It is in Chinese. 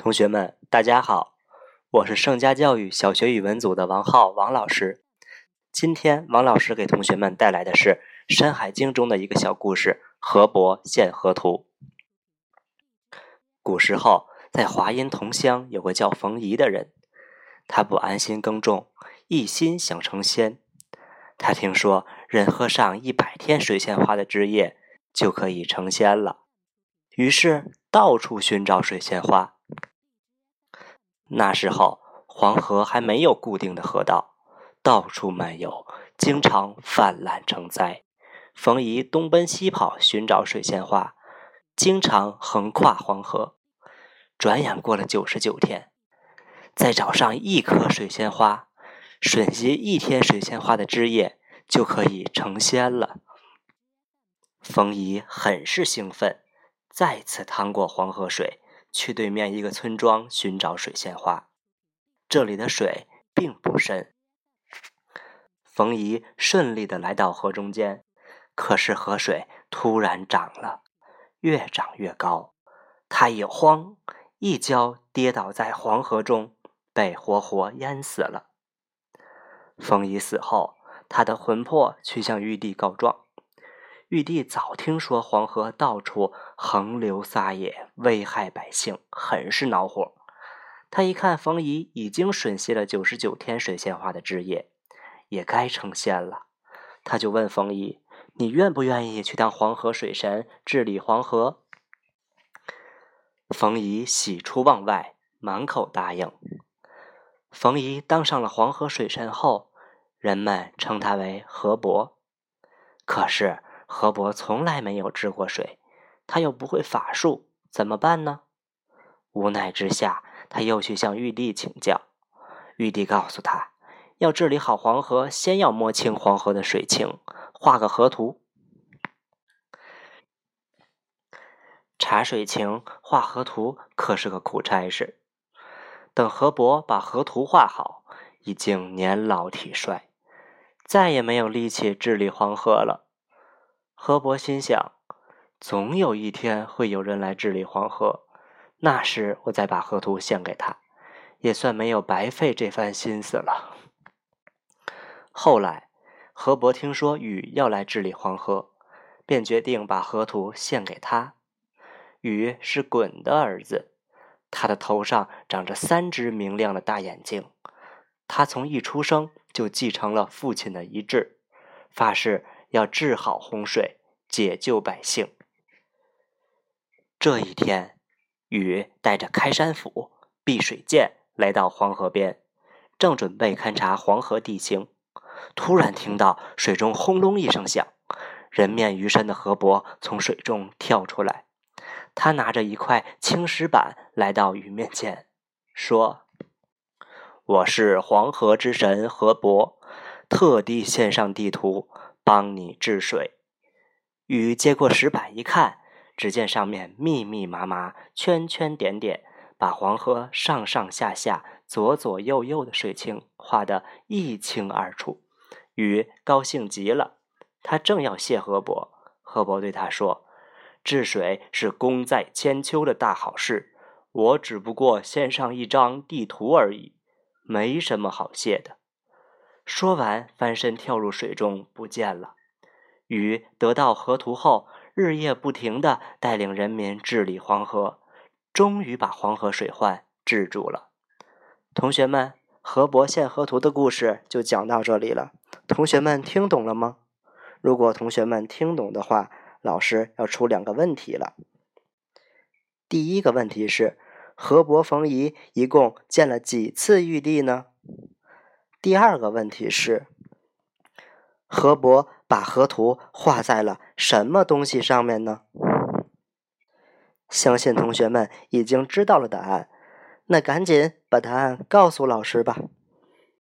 同学们，大家好，我是盛家教育小学语文组的王浩王老师。今天，王老师给同学们带来的是《山海经》中的一个小故事——河伯献河图。古时候，在华阴同乡有个叫冯夷的人，他不安心耕种，一心想成仙。他听说人喝上一百天水仙花的汁液就可以成仙了，于是到处寻找水仙花。那时候，黄河还没有固定的河道，到处漫游，经常泛滥成灾。冯夷东奔西跑寻找水仙花，经常横跨黄河。转眼过了九十九天，再找上一颗水仙花，吮吸一天水仙花的汁液，就可以成仙了。冯夷很是兴奋，再次趟过黄河水。去对面一个村庄寻找水仙花，这里的水并不深。冯夷顺利的来到河中间，可是河水突然涨了，越涨越高。他一慌，一跤跌倒在黄河中，被活活淹死了。冯夷死后，他的魂魄去向玉帝告状。玉帝早听说黄河到处横流撒野，危害百姓，很是恼火。他一看冯夷已经吮吸了九十九天水仙花的汁液，也该成仙了，他就问冯夷：“你愿不愿意去当黄河水神，治理黄河？”冯夷喜出望外，满口答应。冯夷当上了黄河水神后，人们称他为河伯。可是。河伯从来没有治过水，他又不会法术，怎么办呢？无奈之下，他又去向玉帝请教。玉帝告诉他，要治理好黄河，先要摸清黄河的水情，画个河图。查水情、画河图可是个苦差事。等河伯把河图画好，已经年老体衰，再也没有力气治理黄河了。河伯心想，总有一天会有人来治理黄河，那时我再把河图献给他，也算没有白费这番心思了。后来，河伯听说禹要来治理黄河，便决定把河图献给他。禹是鲧的儿子，他的头上长着三只明亮的大眼睛，他从一出生就继承了父亲的遗志，发誓。要治好洪水，解救百姓。这一天，禹带着开山斧、避水剑来到黄河边，正准备勘察黄河地形，突然听到水中轰隆一声响，人面鱼身的河伯从水中跳出来。他拿着一块青石板来到禹面前，说：“我是黄河之神河伯，特地献上地图。”帮你治水。禹接过石板一看，只见上面密密麻麻、圈圈点点，把黄河上上下下、左左右右的水情画得一清二楚。禹高兴极了，他正要谢河伯，河伯对他说：“治水是功在千秋的大好事，我只不过献上一张地图而已，没什么好谢的。”说完，翻身跳入水中，不见了。禹得到河图后，日夜不停地带领人民治理黄河，终于把黄河水患治住了。同学们，河伯献河图的故事就讲到这里了。同学们听懂了吗？如果同学们听懂的话，老师要出两个问题了。第一个问题是：河伯冯夷一共见了几次玉帝呢？第二个问题是，河伯把河图画在了什么东西上面呢？相信同学们已经知道了答案，那赶紧把答案告诉老师吧。